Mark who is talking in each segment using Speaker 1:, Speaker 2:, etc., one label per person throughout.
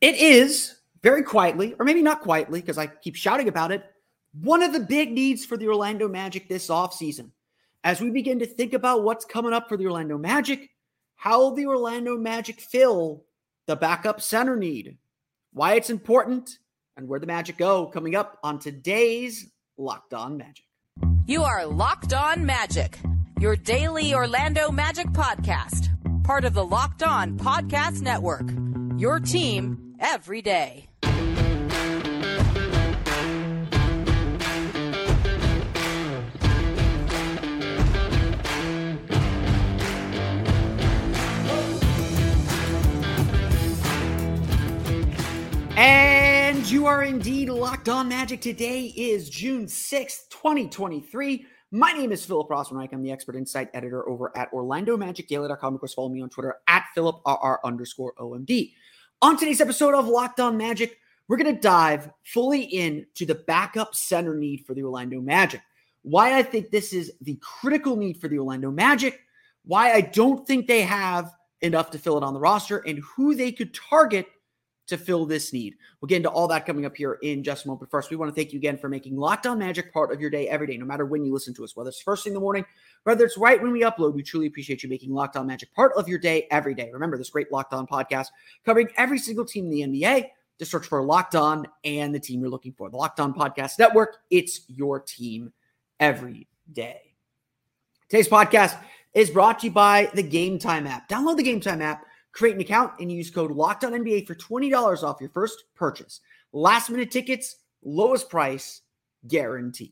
Speaker 1: It is very quietly, or maybe not quietly, because I keep shouting about it, one of the big needs for the Orlando Magic this offseason as we begin to think about what's coming up for the Orlando Magic, how the Orlando Magic fill the backup center need, why it's important, and where the Magic go coming up on today's Locked On Magic.
Speaker 2: You are Locked On Magic, your daily Orlando Magic podcast, part of the Locked On Podcast Network. Your team every day.
Speaker 1: And you are indeed locked on magic. Today is June 6th, 2023. My name is Philip Rossman-Reich. I'm the expert insight editor over at OrlandoMagicDaily.com. Of course, follow me on Twitter at PhilipRR underscore OMD. On today's episode of Locked On Magic, we're going to dive fully into the backup center need for the Orlando Magic. Why I think this is the critical need for the Orlando Magic, why I don't think they have enough to fill it on the roster, and who they could target to fill this need. We'll get into all that coming up here in just a moment. But first, we want to thank you again for making Locked On Magic part of your day every day, no matter when you listen to us, whether it's first thing in the morning, whether it's right when we upload. We truly appreciate you making Locked On Magic part of your day every day. Remember this great Locked On podcast covering every single team in the NBA. Just search for Locked On and the team you're looking for. The Locked On Podcast Network. It's your team every day. Today's podcast is brought to you by the Game Time app. Download the Game Time app Create an account and use code LOCKEDONNBA for $20 off your first purchase. Last minute tickets, lowest price, guaranteed.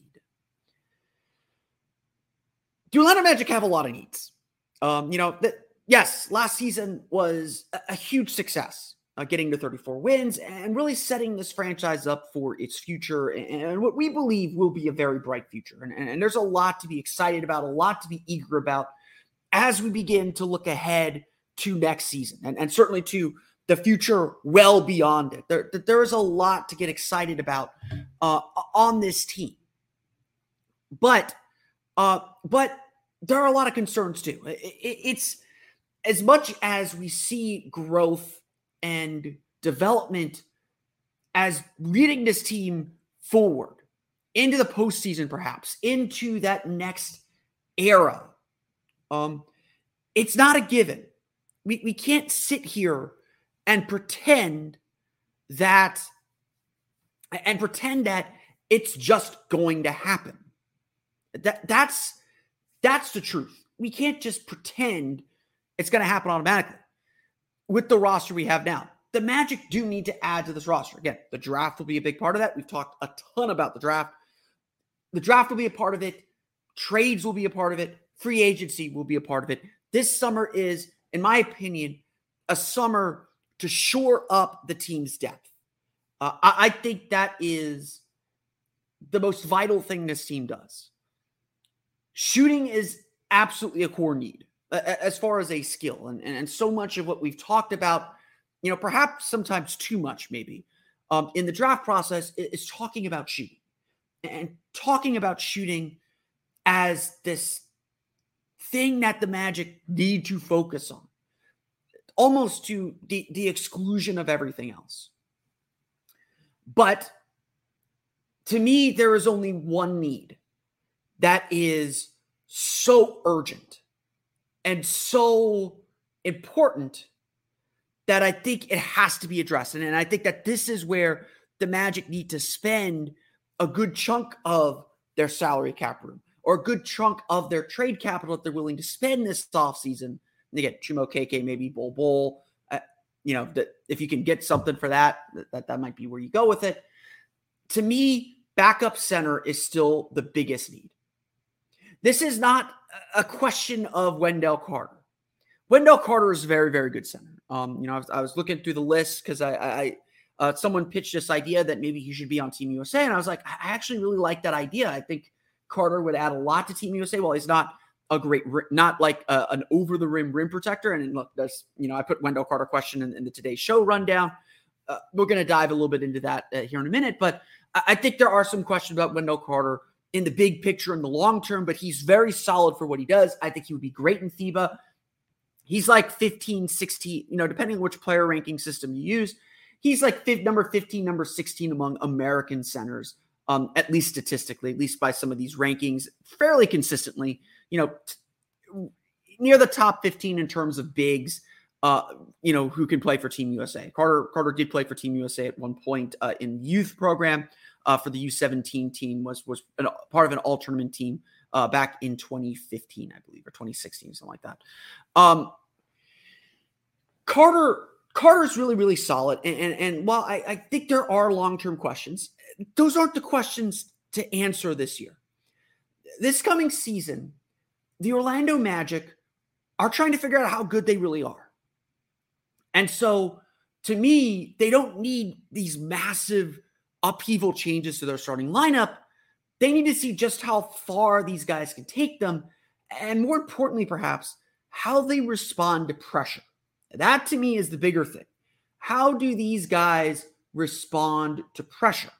Speaker 1: Do Orlando Magic have a lot of needs? Um, you know, that yes, last season was a, a huge success, uh, getting to 34 wins and really setting this franchise up for its future and, and what we believe will be a very bright future. And, and, and there's a lot to be excited about, a lot to be eager about as we begin to look ahead to next season and, and certainly to the future well beyond it. There, there is a lot to get excited about uh, on this team. But uh, but there are a lot of concerns too. It, it, it's as much as we see growth and development as leading this team forward into the postseason, perhaps into that next era. Um, it's not a given we, we can't sit here and pretend that and pretend that it's just going to happen. That that's that's the truth. We can't just pretend it's going to happen automatically with the roster we have now. The Magic do need to add to this roster. Again, the draft will be a big part of that. We've talked a ton about the draft. The draft will be a part of it. Trades will be a part of it. Free agency will be a part of it. This summer is in my opinion, a summer to shore up the team's depth. Uh, I, I think that is the most vital thing this team does. Shooting is absolutely a core need uh, as far as a skill. And, and, and so much of what we've talked about, you know, perhaps sometimes too much, maybe, um, in the draft process is talking about shooting and talking about shooting as this thing that the Magic need to focus on, almost to the, the exclusion of everything else. But to me, there is only one need that is so urgent and so important that I think it has to be addressed. And, and I think that this is where the Magic need to spend a good chunk of their salary cap room or a good chunk of their trade capital that they're willing to spend this offseason. They get Chuma Okeke, maybe Bol Bol. Uh, you know, that if you can get something for that, that, that might be where you go with it. To me, backup center is still the biggest need. This is not a question of Wendell Carter. Wendell Carter is a very, very good center. Um, you know, I was, I was looking through the list because I, I uh, someone pitched this idea that maybe he should be on Team USA, and I was like, I actually really like that idea. I think Carter would add a lot to Team USA. Well, he's not a great, not like a, an over the rim rim protector. And look, that's you know, I put Wendell Carter question in, in the Today Show rundown. Uh, we're going to dive a little bit into that uh, here in a minute, but I, I think there are some questions about Wendell Carter in the big picture in the long term, but he's very solid for what he does. I think he would be great in FIBA. He's like 15, 16, you know, depending on which player ranking system you use, he's like fifth, number 15, number 16 among American centers, um, at least statistically, at least by some of these rankings, fairly consistently, you know, t- near the top 15 in terms of bigs. Uh, you know, who can play for Team USA. Carter Carter did play for Team USA at one point uh, in youth program uh, for the U17 team. Was was an, part of an all tournament team uh, back in 2015, I believe, or 2016, something like that. Um, Carter Carter's really really solid, and and, and while I, I think there are long term questions, those aren't the questions to answer this year. This coming season, the Orlando Magic are trying to figure out how good they really are. And so to me, they don't need these massive upheaval changes to their starting lineup. They need to see just how far these guys can take them. And more importantly, perhaps, how they respond to pressure. That to me is the bigger thing. How do these guys respond to pressure?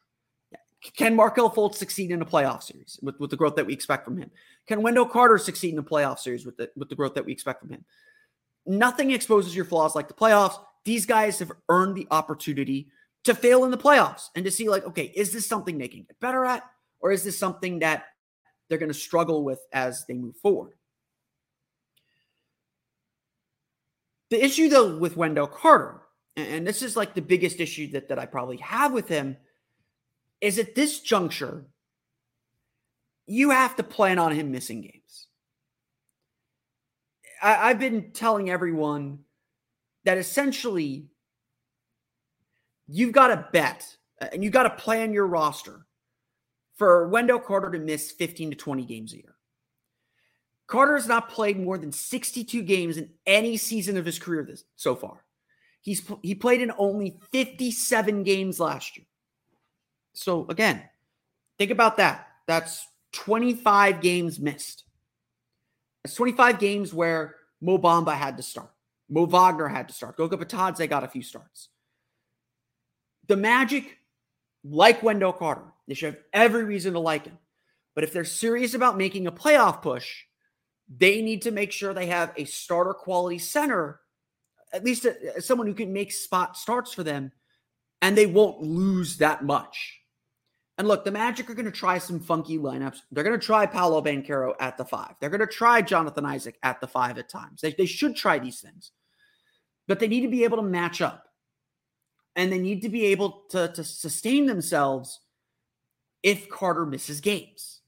Speaker 1: Can Markelle Fultz succeed in a playoff series with, with the growth that we expect from him? Can Wendell Carter succeed in a playoff series with the, with the growth that we expect from him? Nothing exposes your flaws like the playoffs. These guys have earned the opportunity to fail in the playoffs and to see, like, okay, is this something they can get better at? Or is this something that they're going to struggle with as they move forward? The issue, though, with Wendell Carter, and this is like the biggest issue that, that I probably have with him, is at this juncture, you have to plan on him missing games. I, have been telling everyone that essentially you've got to bet uh, and you've got to plan your roster for Wendell Carter to miss 15 to 20 games a year. Carter has not played more than 62 games in any season of his career this so far. He's he played in only 57 games last year. So again, think about that. That's 25 games missed. It's 25 games where Mo Bamba had to start. Mo Wagner had to start. Goga Bitadze got a few starts. The Magic, like Wendell Carter, they should have every reason to like him. But if they're serious about making a playoff push, they need to make sure they have a starter quality center, at least a, someone who can make spot starts for them, and they won't lose that much. And look, the Magic are going to try some funky lineups. They're going to try Paolo Banchero at the five. They're going to try Jonathan Isaac at the five at times. They, they should try these things, but they need to be able to match up and they need to be able to, to sustain themselves if Carter misses games.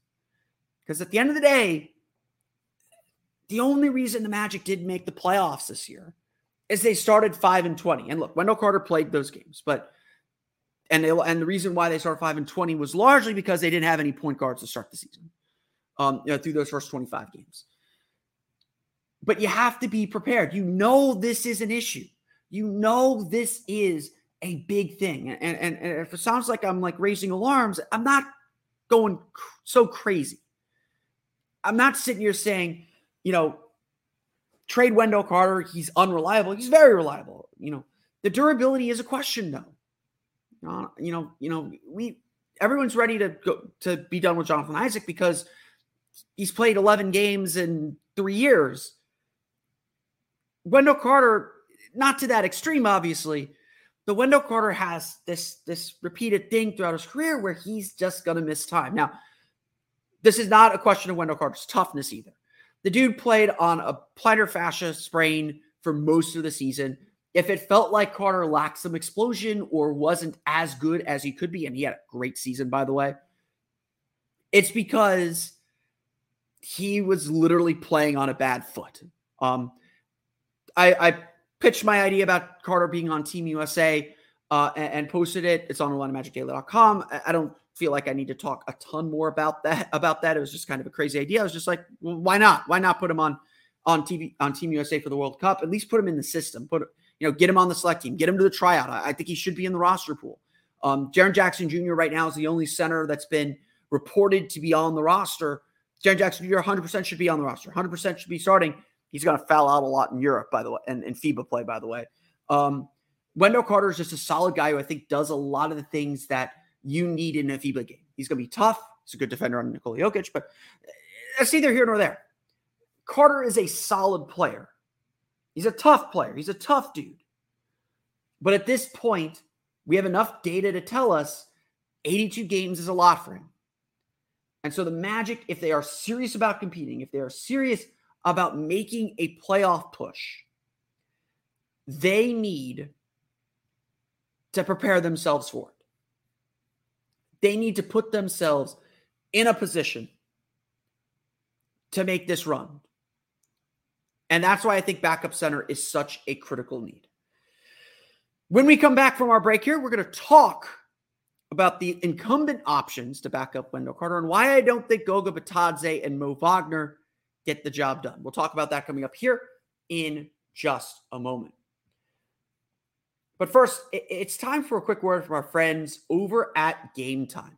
Speaker 1: Because at the end of the day, the only reason the Magic didn't make the playoffs this year is they started 5 and 20. And look, Wendell Carter played those games, but and they and the reason why they started five and twenty was largely because they didn't have any point guards to start the season, um, you know, through those first twenty five games. But you have to be prepared. You know this is an issue. You know this is a big thing. And, and, and if it sounds like I'm like raising alarms, I'm not going cr- so crazy. I'm not sitting here saying, you know, trade Wendell Carter. He's unreliable. He's very reliable. You know, the durability is a question though. You know, you know, we everyone's ready to go to be done with Jonathan Isaac because he's played 11 games in three years. Wendell Carter, not to that extreme, obviously. The Wendell Carter has this this repeated thing throughout his career where he's just gonna miss time. Now, this is not a question of Wendell Carter's toughness either. The dude played on a plantar fascia sprain for most of the season if it felt like Carter lacked some explosion or wasn't as good as he could be, and he had a great season, by the way, it's because he was literally playing on a bad foot. Um, I, I pitched my idea about Carter being on Team USA uh, and, and, posted it. It's on OrlandoMagicDaily.com. I, I don't feel like I need to talk a ton more about that. About that, it was just kind of a crazy idea. I was just like, well, why not? Why not put him on on TV on Team USA for the World Cup? At least put him in the system. Put you know, get him on the select team, get him to the tryout. I, I think he should be in the roster pool. Um, Jaren Jackson Jr. right now is the only center that's been reported to be on the roster. Jaren Jackson Jr. 100% should be on the roster. 100% should be starting. He's going to foul out a lot in Europe, by the way, and in FIBA play, by the way. Um, Wendell Carter is just a solid guy who I think does a lot of the things that you need in a FIBA game. He's going to be tough. He's a good defender on Nikola Jokic, but that's neither here nor there. Carter is a solid player. He's a tough player. He's a tough dude. But at this point, we have enough data to tell us 82 games is a lot for him. And so the Magic, if they are serious about competing, if they are serious about making a playoff push, they need to prepare themselves for it. They need to put themselves in a position to make this run. And that's why I think backup center is such a critical need. When we come back from our break here, we're going to talk about the incumbent options to back up Wendell Carter and why I don't think Goga Bitadze and Mo Wagner get the job done. We'll talk about that coming up here in just a moment. But first, it's time for a quick word from our friends over at Game Time.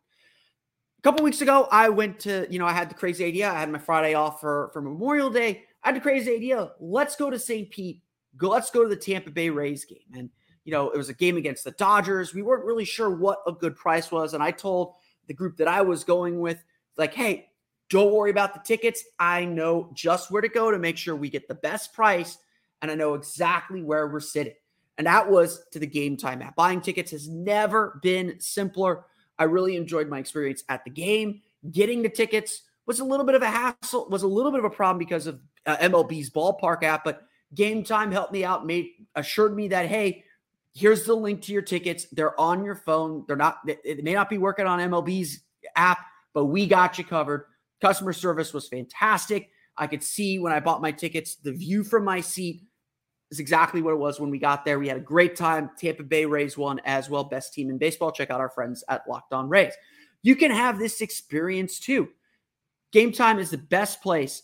Speaker 1: A couple weeks ago, I went to, you know, I had the crazy idea. I had my Friday off for, for Memorial Day. I had the crazy idea. Let's go to St. Pete. Go, let's go to the Tampa Bay Rays game. And, you know, it was a game against the Dodgers. We weren't really sure what a good price was. And I told the group that I was going with, like, hey, don't worry about the tickets. I know just where to go to make sure we get the best price. And I know exactly where we're sitting. And that was to the game time app. Buying tickets has never been simpler. I really enjoyed my experience at the game. Getting the tickets was a little bit of a hassle, was a little bit of a problem because of uh, MLB's ballpark app, but game time helped me out, made assured me that, hey, here's the link to your tickets. They're on your phone. They're not, it may not be working on MLB's app, but we got you covered. Customer service was fantastic. I could see when I bought my tickets, the view from my seat is exactly what it was when we got there. We had a great time. Tampa Bay Rays won as well. Best team in baseball. Check out our friends at Locked On Rays. You can have this experience too. Game Time is the best place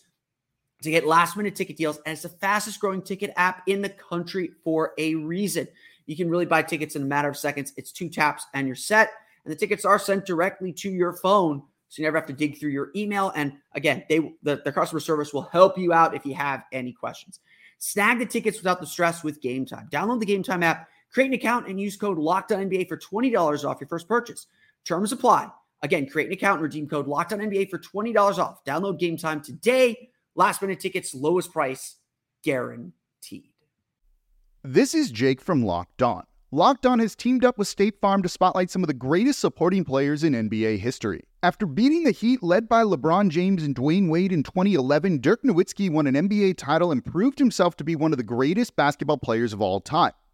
Speaker 1: to get last minute ticket deals, and it's the fastest growing ticket app in the country for a reason. You can really buy tickets in a matter of seconds. It's two taps and you're set. And the tickets are sent directly to your phone. So you never have to dig through your email. And again, they the, the customer service will help you out if you have any questions. Snag the tickets without the stress with Game Time. Download the Game Time app, create an account, and use code LOCKEDONNBA for $20 off your first purchase. Terms apply. Again, create an account and redeem code locked on NBA for $20 off. Download Game Time today. Last minute tickets, lowest price, guaranteed.
Speaker 3: This is Jake from Locked On. Locked On has teamed up with State Farm to spotlight some of the greatest supporting players in NBA history. After beating the Heat led by LeBron James and Dwyane Wade in 2011, Dirk Nowitzki won an NBA title and proved himself to be one of the greatest basketball players of all time.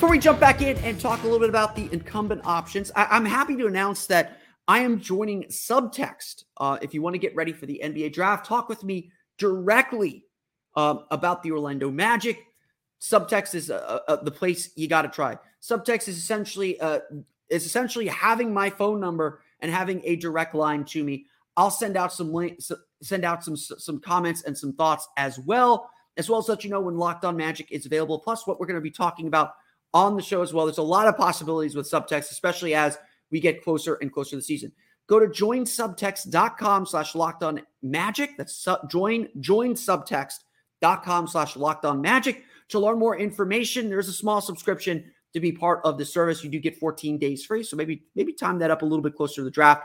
Speaker 1: Before we jump back in and talk a little bit about the incumbent options, I, am happy to announce that I am joining Subtext. Uh, if you want to get ready for the NBA draft, talk with me directly um, about the Orlando Magic. Subtext is uh, uh, the place you got to try. Subtext is essentially uh, is essentially having my phone number and having a direct line to me. I'll send out some links, send out some some comments and some thoughts as well, as well as let you know when Locked On Magic is available. Plus, what we're going to be talking about on the show as well. There's a lot of possibilities with subtext, especially as we get closer and closer to the season. Go to joinsubtext.com slash locked on magic. That's join join subtext.com slash locked on magic. to learn more information, there's a small subscription to be part of the service. You do get 14 days free. So maybe maybe time that up a little bit closer to the draft.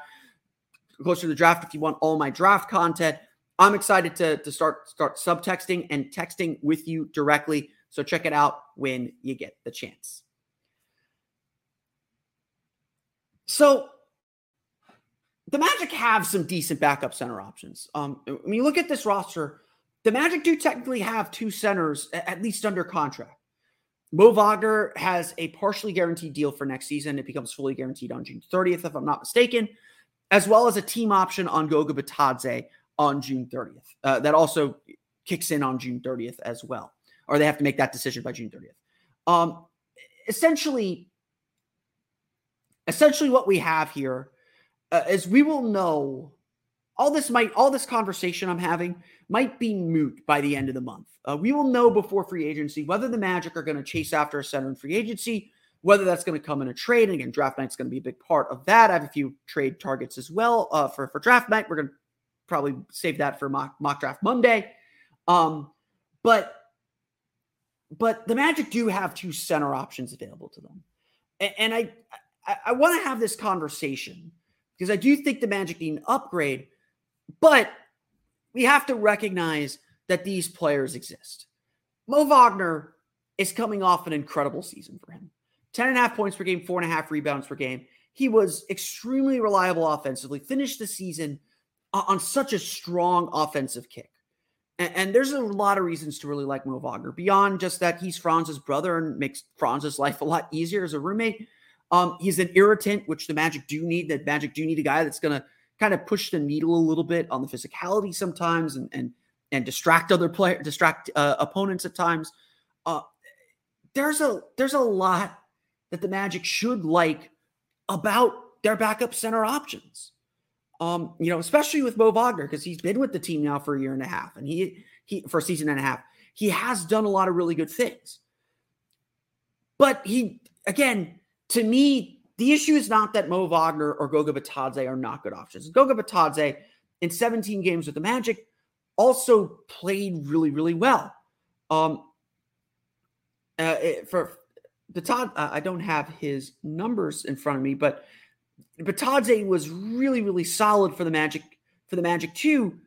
Speaker 1: Closer to the draft if you want all my draft content. I'm excited to, to start start subtexting and texting with you directly. So check it out when you get the chance. So the Magic have some decent backup center options. Um, when you look at this roster, the Magic do technically have two centers at least under contract. Mo Wagner has a partially guaranteed deal for next season. It becomes fully guaranteed on June 30th, if I'm not mistaken, as well as a team option on Goga Bitadze on June 30th. Uh, that also kicks in on June 30th as well, or they have to make that decision by June 30th. Um, essentially, essentially, what we have here uh, is we will know all this might all this conversation I'm having might be moot by the end of the month. Uh, we will know before free agency whether the Magic are going to chase after a center in free agency, whether that's going to come in a trade. And again, draft night's going to be a big part of that. I have a few trade targets as well uh, for for draft night. We're going to probably save that for mock, mock draft Monday. Um, but but the Magic do have two center options available to them, and, and I I, I want to have this conversation because I do think the Magic need an upgrade, but we have to recognize that these players exist. Mo Wagner is coming off an incredible season for him 10 and a half points per game, four and a half rebounds per game. He was extremely reliable offensively, finished the season on such a strong offensive kick. And, and, there's a lot of reasons to really like Mo Wagner beyond just that he's Franz's brother and makes Franz's life a lot easier as a roommate. Um, he's an irritant, which the Magic do need. That Magic do need a guy that's going to kind of push the needle a little bit on the physicality sometimes and and and distract other player, distract uh, opponents at times. Uh, there's a there's a lot that the Magic should like about their backup center options. Um, you know, especially with Mo Wagner because he's been with the team now for a year and a half, and he he for a season and a half. He has done a lot of really good things, but he again to me, the issue is not that Mo Wagner or Goga Bitadze are not good options. Goga Bitadze in 17 games with the Magic also played really, really well. Um, uh, for Batad, uh, I don't have his numbers in front of me, but Bitadze was really, really solid for the Magic for the Magic too,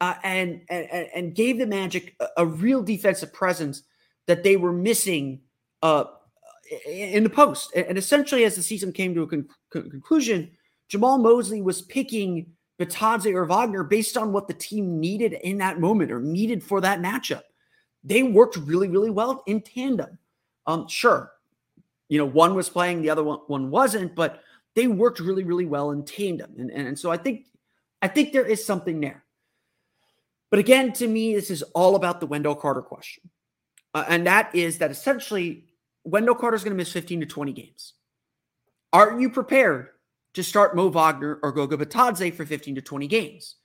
Speaker 1: uh, and, and and gave the Magic a, a, real defensive presence that they were missing uh, in the post. And essentially, as the season came to a con- conclusion, Jamahl Mosley was picking Bitadze or Wagner based on what the team needed in that moment or needed for that matchup. They worked really, really well in tandem. Um, sure, you know, one was playing, the other one, one wasn't, but they worked really, really well in tandem. And, and, and so I think I think there is something there. But again, to me, this is all about the Wendell Carter question. Uh, and that is that essentially Wendell Carter is going to miss 15 to 20 games. Are you prepared to start Mo Wagner or Goga Bitadze for 15 to 20 games?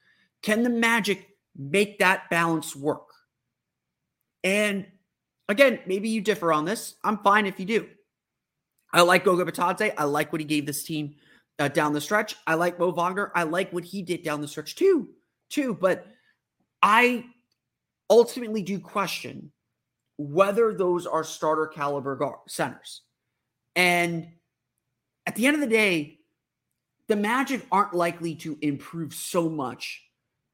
Speaker 1: Can the Magic make that balance work? And again, maybe you differ on this. I'm fine if you do. I like Goga Bitadze. I like what he gave this team uh, down the stretch. I like Mo Wagner. I like what he did down the stretch too, too. But I ultimately do question whether those are starter caliber centers. And at the end of the day, the Magic aren't likely to improve so much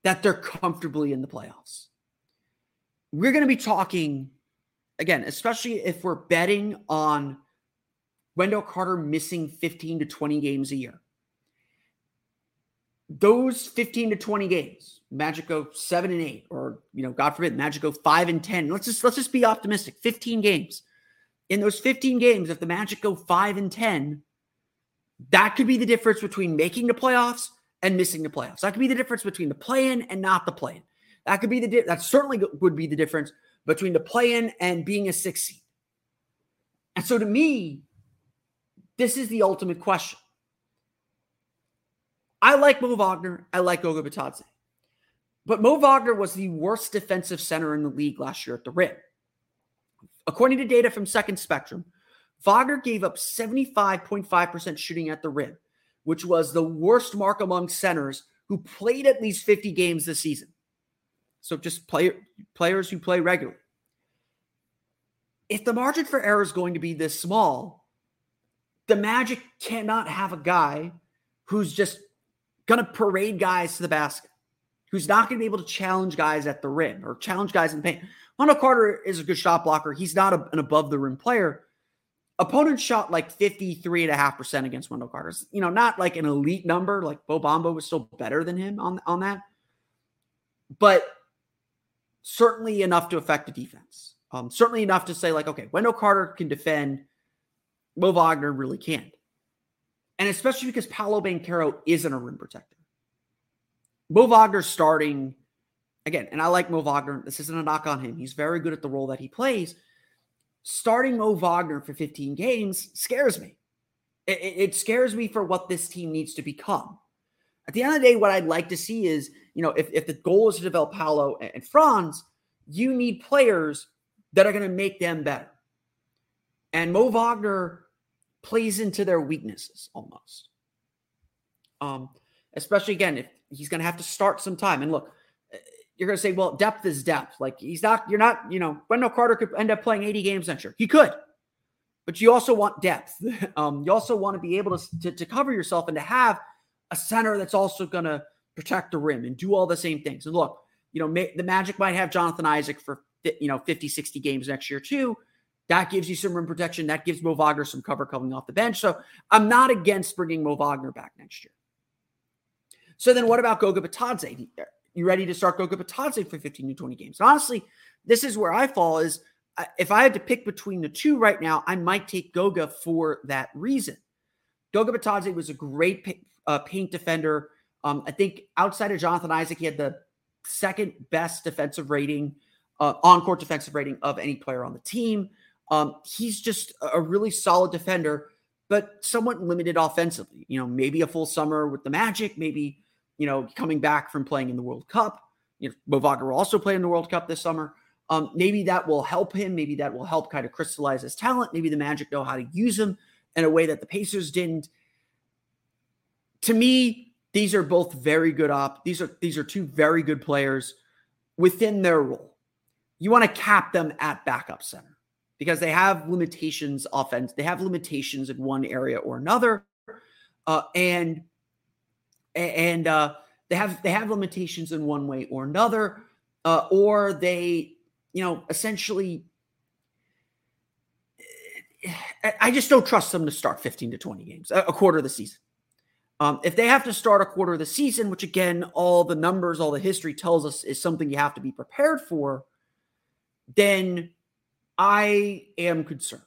Speaker 1: that they're comfortably in the playoffs. We're going to be talking again, especially if we're betting on Wendell Carter missing 15 to 20 games a year. Those 15 to 20 games, Magic go seven and eight, or you know, God forbid, Magic go five and ten. Let's just let's just be optimistic. 15 games. In those 15 games, if the Magic go five and 10, that could be the difference between making the playoffs and missing the playoffs. That could be the difference between the play-in and not the play-in. That could be the di- that certainly would be the difference between the play-in and being a six seed. And so to me, this is the ultimate question. I like Mo Wagner. I like Goga Bitadze. But Mo Wagner was the worst defensive center in the league last year at the rim. According to data from Second Spectrum, Wagner gave up 75.5% shooting at the rim, which was the worst mark among centers who played at least 50 games this season. So just play, players who play regularly. if the margin for error is going to be this small, the Magic cannot have a guy who's just going to parade guys to the basket, who's not going to be able to challenge guys at the rim or challenge guys in the paint. Wendell Carter is a good shot blocker. He's not a, an above the rim player. Opponents shot like 53.5% against Wendell Carter. You know, not like an elite number, like Mo Bamba was still better than him on, on that, but certainly enough to affect the defense. Um, certainly enough to say, like, okay, Wendell Carter can defend, Mo Wagner really can't. And especially because Paolo Banchero isn't a rim protector. Mo Wagner starting again, and I like Mo Wagner. This isn't a knock on him. He's very good at the role that he plays. Starting Mo Wagner for 15 games scares me. It, it, scares me for what this team needs to become. At the end of the day, what I'd like to see is, you know, if, if the goal is to develop Paolo and Franz, you need players that are going to make them better. And Mo Wagner plays into their weaknesses almost. Um, especially again, if he's going to have to start some time. And look, you're going to say, well, depth is depth. Like he's not, you're not, you know, Wendell Carter could end up playing 80 games next year. He could, but you also want depth. um, you also want to be able to, to, to cover yourself and to have a center that's also going to protect the rim and do all the same things. And look, you know, the Magic might have Jonathan Isaac for, you know, 50, 60 games next year too. That gives you some rim protection. That gives Mo Wagner some cover coming off the bench. So I'm not against bringing Mo Wagner back next year. So then what about Goga Bitadze? You ready to start Goga Bitadze for 15 to 20 games? Honestly, this is where I fall is if I had to pick between the two right now, I might take Goga for that reason. Goga Bitadze was a great uh, paint defender. Um, I think outside of Jonathan Isaac, he had the second best defensive rating, uh, on court defensive rating of any player on the team. Um, he's just a really solid defender, but somewhat limited offensively. You know, maybe a full summer with the Magic, maybe, you know, coming back from playing in the World Cup. You know, Mo will also play in the World Cup this summer. Um, maybe that will help him. Maybe that will help kind of crystallize his talent. Maybe the Magic know how to use him in a way that the Pacers didn't. To me, these are both very good op. These are these are two very good players within their role. You want to cap them at backup center because they have limitations offense. They have limitations in one area or another, uh, and and uh, they have they have limitations in one way or another, uh, or they you know essentially. I just don't trust them to start 15 to 20 games, a quarter of the season. Um, if they have to start a quarter of the season, which again, all the numbers, all the history tells us is something you have to be prepared for, then I am concerned.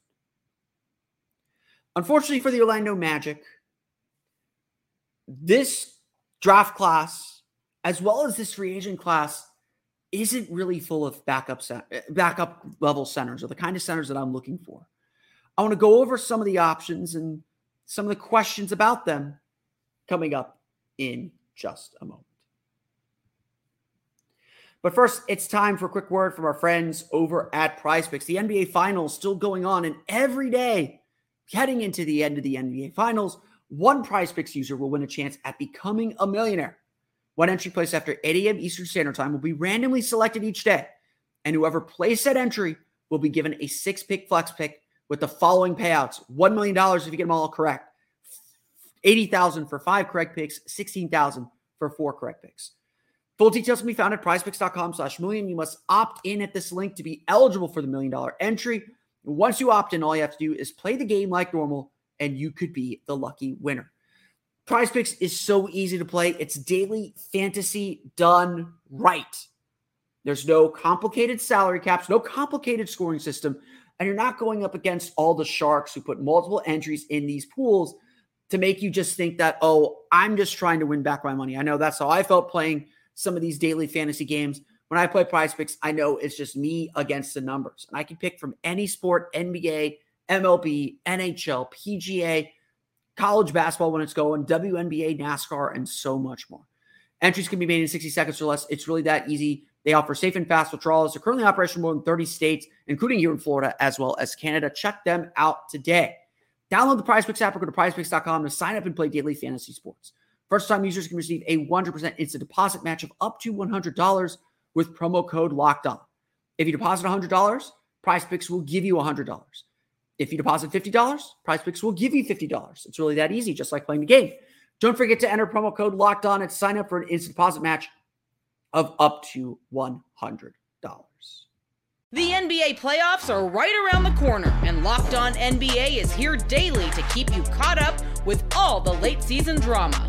Speaker 1: Unfortunately for the Orlando Magic, this draft class, as well as this free agent class, isn't really full of backup backup level centers or the kind of centers that I'm looking for. I want to go over some of the options and some of the questions about them coming up in just a moment. But first, it's time for a quick word from our friends over at Prize Picks. The NBA Finals still going on, and every day heading into the end of the NBA Finals, one Prize Picks user will win a chance at becoming a millionaire. One entry placed after 8 a.m. Eastern Standard Time will be randomly selected each day, and whoever placed that entry will be given a six pick flex pick with the following payouts $1 million if you get them all correct, 80000 for five correct picks, 16000 for four correct picks. Full details can be found at prizepicks.com slash million. You must opt in at this link to be eligible for the million dollar entry. Once you opt in, all you have to do is play the game like normal, and you could be the lucky winner. Prize Picks is so easy to play. It's daily fantasy done right. There's no complicated salary caps, no complicated scoring system, and you're not going up against all the sharks who put multiple entries in these pools to make you just think that, oh, I'm just trying to win back my money. I know that's how I felt playing some of these daily fantasy games. When I play prize picks, I know it's just me against the numbers. And I can pick from any sport NBA, MLB, NHL, PGA, college basketball when it's going, WNBA, NASCAR, and so much more. Entries can be made in 60 seconds or less. It's really that easy. They offer safe and fast withdrawals. They're currently operational in more than 30 states, including here in Florida as well as Canada. Check them out today. Download the PrizePicks app or go to PrizePicks.com to sign up and play daily fantasy sports. First time users can receive a 100% instant deposit match of up to $100 with promo code locked on. If you deposit $100, Prize Picks will give you $100. If you deposit $50, Prize Picks will give you $50. It's really that easy, just like playing the game. Don't forget to enter promo code locked on and sign up for an instant deposit match of up to $100.
Speaker 2: The NBA playoffs are right around the corner, and Locked On NBA is here daily to keep you caught up with all the late season drama.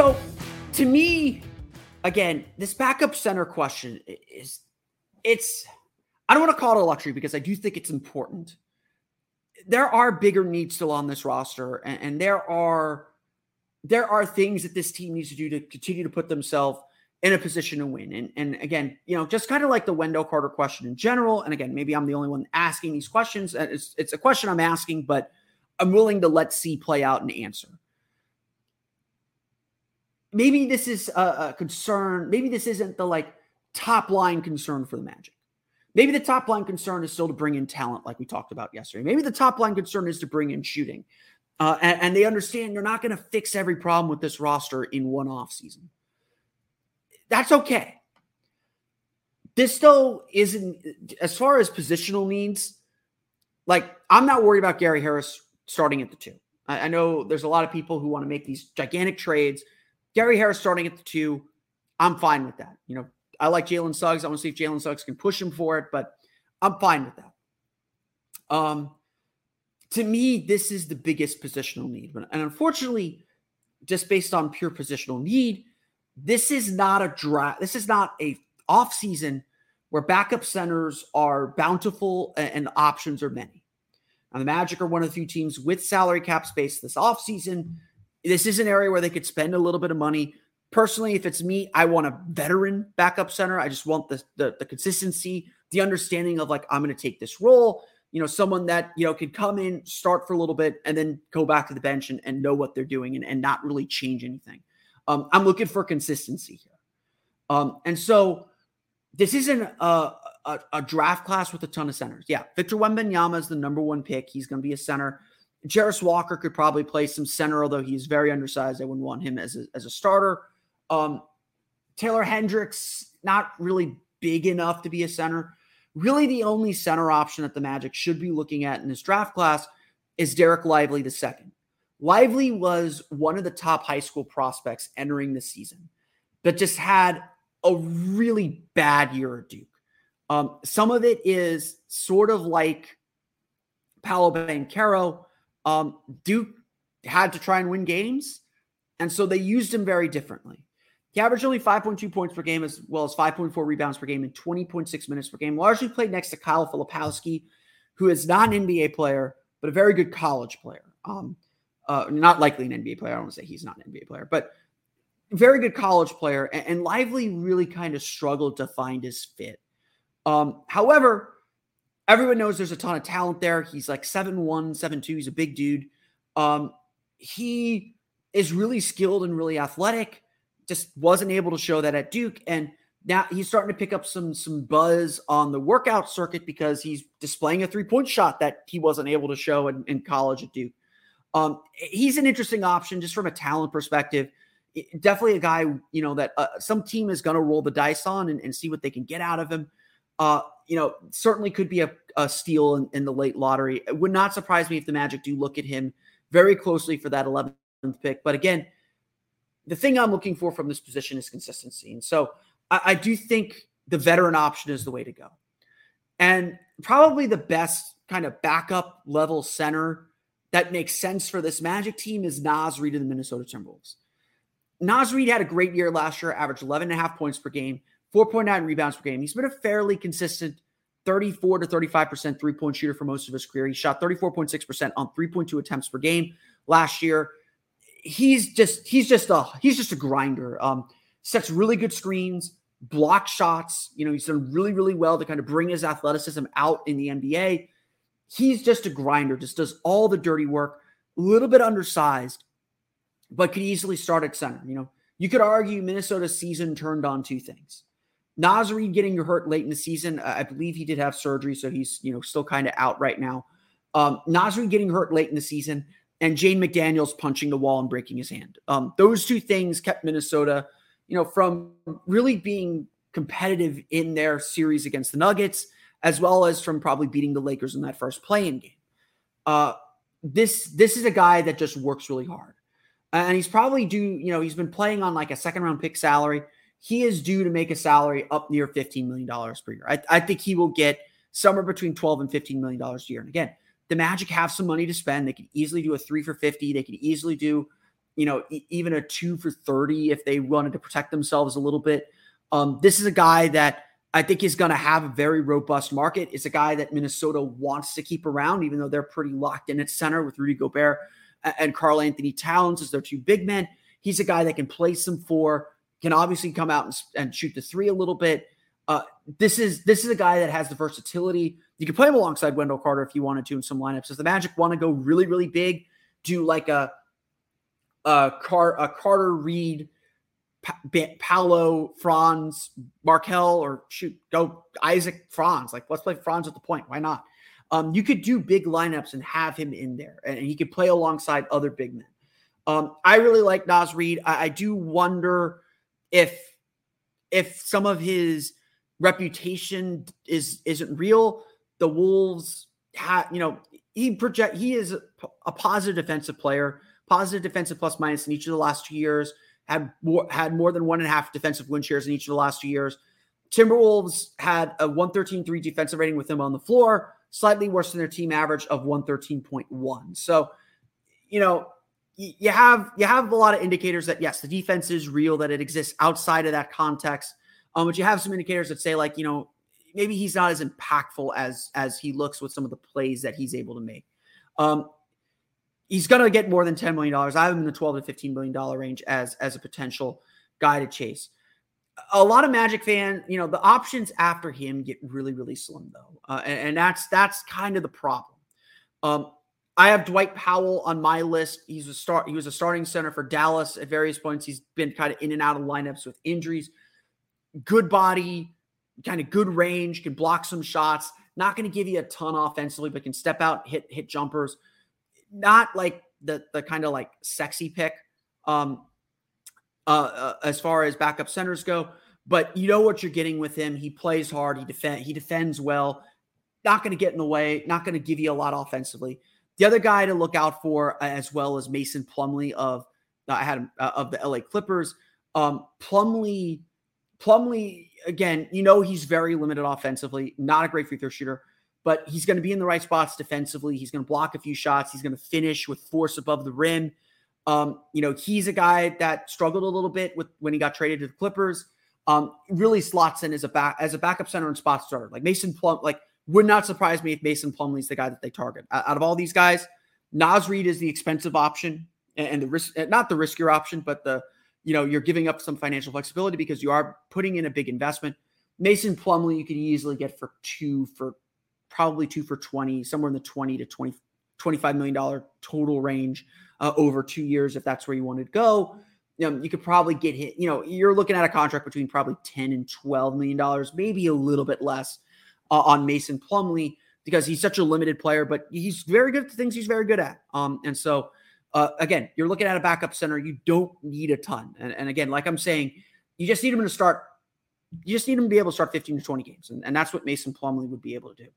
Speaker 1: So, to me, again, this backup center question is it's I don't want to call it a luxury because I do think it's important. There are bigger needs still on this roster, and, and there are there are things that this team needs to do to continue to put themselves in a position to win. And and again, you know, just kind of like the Wendell Carter question in general. And again, maybe I'm the only one asking these questions. It's it's a question I'm asking, but I'm willing to let see play out and answer maybe this is a, a, concern. Maybe this isn't the like top line concern for the Magic. Maybe the top line concern is still to bring in talent, like we talked about yesterday. Maybe the top line concern is to bring in shooting. Uh, and, and, they understand you're not going to fix every problem with this roster in one off season. That's okay. This though isn't as far as positional needs. Like I'm not worried about Gary Harris starting at the two. I, I know there's a lot of people who want to make these gigantic trades Gary Harris starting at the two, I'm fine with that. You know, I like Jalen Suggs. I want to see if Jalen Suggs can push him for it, but I'm fine with that. Um, to me, this is the biggest positional need. And unfortunately, just based on pure positional need, this is not a draft. This is not a off season where backup centers are bountiful and options are many. Now, the Magic are one of the few teams with salary cap space this offseason this is an area where they could spend a little bit of money. Personally, if it's me, I want a veteran backup center. I just want the, the, the consistency, the understanding of like, I'm going to take this role. You know, someone that, you know, could come in, start for a little bit, and then go back to the bench and, and know what they're doing and, and not really change anything. Um, I'm looking for consistency here. Um, and so this isn't a, a, a, draft class with a ton of centers. Yeah, Victor Wembanyama is the number one pick. He's going to be a center. Jarace Walker could probably play some center, although he's very undersized. I wouldn't want him as a, as a starter. Um, Taylor Hendricks, not really big enough to be a center. Really, the only center option that the Magic should be looking at in this draft class is Dereck Lively the second. Lively was one of the top high school prospects entering the season, but just had a really bad year at Duke. Um, some of it is sort of like Paolo Banchero, um, Duke had to try and win games, and so they used him very differently. He averaged only 5.2 points per game as well as 5.4 rebounds per game and 20.6 minutes per game. Largely played next to Kyle Filipowski, who is not an NBA player, but a very good college player. Um, uh, not likely an NBA player. I don't want to say he's not an NBA player, but very good college player. And, and Lively really kind of struggled to find his fit. Um, however, Everyone knows there's a ton of talent there. He's like 7'1, 7'2. He's a big dude. Um, he is really skilled and really athletic. Just wasn't able to show that at Duke. And now he's starting to pick up some some buzz on the workout circuit because he's displaying a three-point shot that he wasn't able to show in, in college at Duke. Um, he's an interesting option just from a talent perspective. Definitely a guy, you know, that uh, some team is going to roll the dice on and, and see what they can get out of him. Uh, you know, certainly could be a, a steal in, in, the late lottery. It would not surprise me if the Magic do look at him very closely for that 11th pick. But again, the thing I'm looking for from this position is consistency. And so I, I do think the veteran option is the way to go. And probably the best kind of backup level center that makes sense for this Magic team is Naz Reid of the Minnesota Timberwolves. Naz Reid had a great year last year, averaged 11 and a half points per game, 4.9 rebounds per game. He's been a fairly consistent 34 to 35% three point shooter for most of his career. He shot 34.6% on 3.2 attempts per game last year. he's just he's just a he's just a grinder. Um, sets really good screens, block shots. You know, he's done really really well to kind of bring his athleticism out in the NBA. He's just a grinder, just does all the dirty work. A little bit undersized, but could easily start at center. You know, you could argue Minnesota's season turned on two things. Reid getting hurt late in the season. I believe he did have surgery, so he's you know still kind of out right now. Um, getting hurt late in the season, and Jaden McDaniels punching the wall and breaking his hand. Um, those two things kept Minnesota, you know, from really being competitive in their series against the Nuggets, as well as from probably beating the Lakers in that first play-in game. Uh, this this is a guy that just works really hard, and he's probably due. You know, he's been playing on like a second round pick salary. He is due to make a salary up near fifteen million dollars per year. I, I think he will get somewhere between twelve and fifteen million dollars a year. And again, the Magic have some money to spend. They could easily do a three for 50. They could easily do, you know, e- even a two for 30 if they wanted to protect themselves a little bit. Um, this is a guy that I think is going to have a very robust market. It's a guy that Minnesota wants to keep around, even though they're pretty locked in at center with Rudy Gobert and Karl-Anthony Towns as their two big men. He's a guy that can play some four, can obviously come out and, and shoot the three a little bit. Uh, this is this is a guy that has the versatility you could play him alongside Wendell Carter if you wanted to in some lineups. If the Magic want to go really, really big, do like a a, Car, a Carter Reid, pa- Paolo Franz, Markelle, or shoot, go Isaac Franz. Like let's play Franz at the point. Why not? Um, you could do big lineups and have him in there, and he could play alongside other big men. Um, I really like Naz Reid. I, I do wonder if if some of his reputation is isn't real the Wolves had, you know, he project he is a, a, positive defensive player, positive defensive plus minus in each of the last two years. Had more had more than one and a half defensive win shares in each of the last two years. Timberwolves had a 113.3 defensive rating with him on the floor, slightly worse than their team average of 113.1. So, you know, you have you have a lot of indicators that yes, the defense is real, that it exists outside of that context. Um, but you have some indicators that say like, you know, maybe he's not as impactful as as he looks with some of the plays that he's able to make. Um, he's going to get more than $10 million. I have him in the 12 to 15 million dollar range as as a potential guy to chase. A lot of Magic fan, you know, the options after him get really, really slim though, uh, and, and, that's that's kind of the problem. Um, I have Dwight Powell on my list. He's a start. He was a starting center for Dallas at various points. He's been kind of in and out of lineups with injuries. Good body, kind of good range, can block some shots. Not going to give you a ton offensively, but can step out, hit hit jumpers. Not like the the kind of like sexy pick um, uh, uh, as far as backup centers go, but you know what you're getting with him. He plays hard. He defend he defends well. Not going to get in the way. Not going to give you a lot offensively. The other guy to look out for, uh, as well as Mason Plumlee of I had him, uh, of the LA Clippers. Um, Plumlee, Plumlee again, you know he's very limited offensively, not a great free throw shooter, but he's going to be in the right spots defensively. He's going to block a few shots. He's going to finish with force above the rim. Um, you know, he's a guy that struggled a little bit with when he got traded to the Clippers. Um, really slots in as a back as a backup center and spot starter. Like Mason Plum, like would not surprise me if Mason Plumlee's the guy that they target. Out of all these guys, Naz Reid is the expensive option and the risk, not the riskier option, but the you know, you're giving up some financial flexibility because you are putting in a big investment. Mason Plumlee, you could easily get for two for probably two for 20, somewhere in the 20 to 20, $25 million total range uh, over two years, if that's where you wanted to go. you, know, you could probably get hit, you know, you're looking at a contract between probably 10 and 12 million dollars, maybe a little bit less uh, on Mason Plumlee because he's such a limited player, but he's very good at the things he's very good at. Um, and so uh, again, you're looking at a backup center. You don't need a ton. And, and, again, like I'm saying, you just need him to start. You just need him to be able to start 15 to 20 games. And, and that's what Mason Plumlee would be able to do.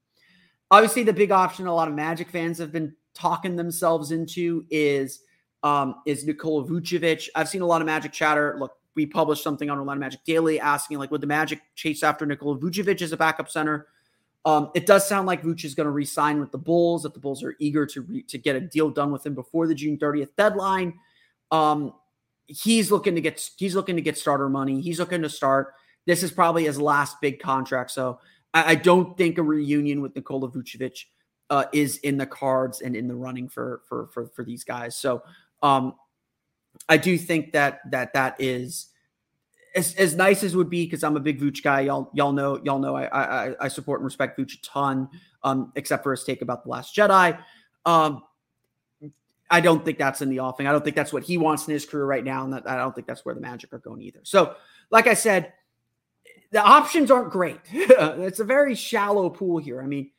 Speaker 1: Obviously, the big option a lot of Magic fans have been talking themselves into is um, is Nikola Vucevic. I've seen a lot of Magic chatter. Look, we published something on Orlando Magic Daily asking like, would the Magic chase after Nikola Vucevic as a backup center? Um, it does sound like Vooch is going to re-sign with the Bulls. That the Bulls are eager to re- to get a deal done with him before the June 30th deadline. Um, he's looking to get he's looking to get starter money. He's looking to start. This is probably his last big contract. So I, I don't think a reunion with Nikola Vucevic uh, is in the cards and in the running for for for for these guys. So um, I do think that that that is as, as nice as would be because I'm a big Vooch guy. Y'all y'all know y'all know I I, I support and respect Vooch a ton, um, except for his take about the Last Jedi. Um, I don't think that's in the offing. I don't think that's what he wants in his career right now, and I don't think that's where the Magic are going either. So, like I said, the options aren't great. it's a very shallow pool here. I mean,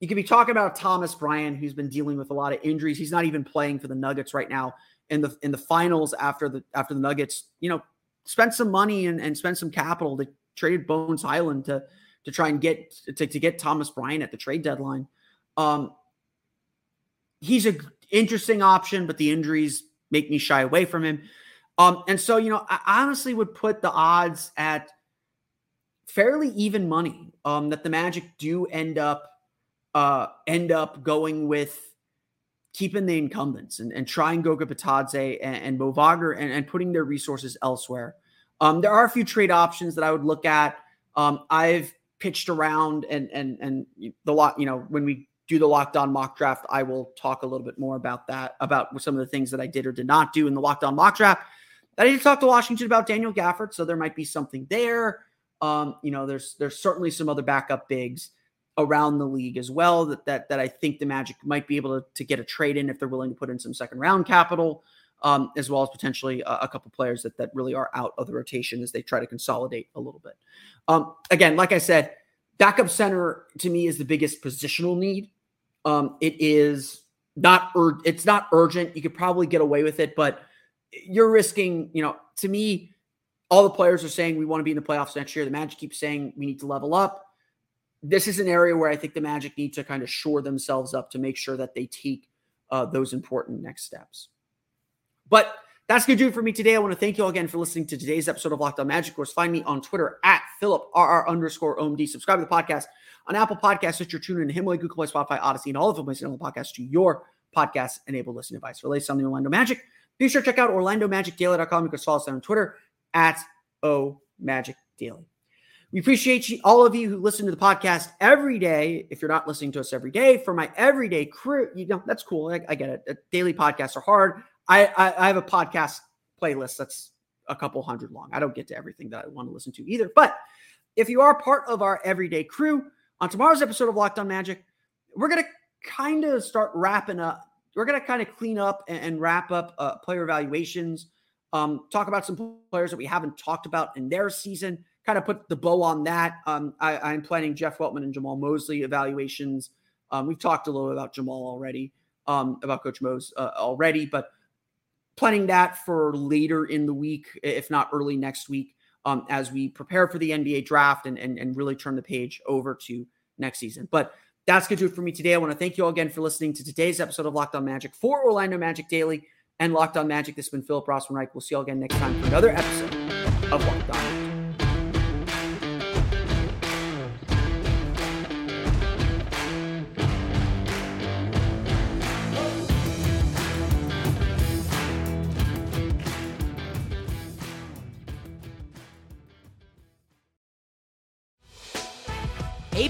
Speaker 1: you could be talking about Thomas Bryant, who's been dealing with a lot of injuries. He's not even playing for the Nuggets right now in the in the finals after the after the Nuggets, you know, spent some money and, and spent some capital to trade Bones Hyland to to try and get to, to get Thomas Bryant at the trade deadline. Um, he's a interesting option, but the injuries make me shy away from him. Um, and so, you know, I honestly would put the odds at fairly even money um, that the Magic do end up uh, end up going with keeping the incumbents and, and trying Goga Bitadze and, and and, and putting their resources elsewhere. Um, there are a few trade options that I would look at. Um, I've pitched around and and and the lot, you know, when we do the locked on mock draft, I will talk a little bit more about that, about some of the things that I did or did not do in the locked on mock draft. I did talk to Washington about Daniel Gafford, so there might be something there. Um, you know, there's there's certainly some other backup bigs around the league as well that that that I think the Magic might be able to, to get a trade in if they're willing to put in some second round capital, um, as well as potentially a, a, couple players that that really are out of the rotation as they try to consolidate a little bit. Um, again, like I said, backup center to me is the biggest positional need. Um, it is not ur- it's not urgent. You could probably get away with it, but you're risking. You know, to me, all the players are saying we want to be in the playoffs next year. The Magic keeps saying we need to level up this is an area where I think the Magic need to kind of shore themselves up to make sure that they take uh, those important next steps. But that's going to do it for me today. I want to thank you all again for listening to today's episode of Locked On Magic. Of course, find me on Twitter at PhilipRR underscore OMD. Subscribe to the podcast on Apple Podcasts, Stitcher, TuneIn, Himalaya, Google Play, Spotify, Odyssey, and all of the places on the podcast to your podcast enabled listening device. On the Orlando Magic, be sure to check out OrlandoMagicDaily.com. You can follow us on Twitter at O Magic Daily. We appreciate you, all of you who listen to the podcast every day. If you're not listening to us every day, for my everyday crew, you know that's cool. I, I get it. Daily podcasts are hard. I, I I have a podcast playlist that's a couple hundred long. I don't get to everything that I want to listen to either. But if you are part of our everyday crew, on tomorrow's episode of Locked On Magic, we're gonna kind of start wrapping up. We're gonna kind of clean up and, and wrap up uh, player evaluations. Um, talk about some players that we haven't talked about in their season kind of put the bow on that. Um, I, am planning Jeff Weltman and Jamahl Mosley evaluations. Um, we've talked a little about Jamahl already, um, about Coach Mose uh, already, but planning that for later in the week, if not early next week, um, as we prepare for the NBA draft and, and, and really turn the page over to next season. But that's going to do it for me today. I want to thank you all again for listening to today's episode of Locked On Magic for Orlando Magic Daily and Locked On Magic. This has been Philip Rossman Reich. We'll see you all again next time for another episode of Locked On.
Speaker 2: Hey,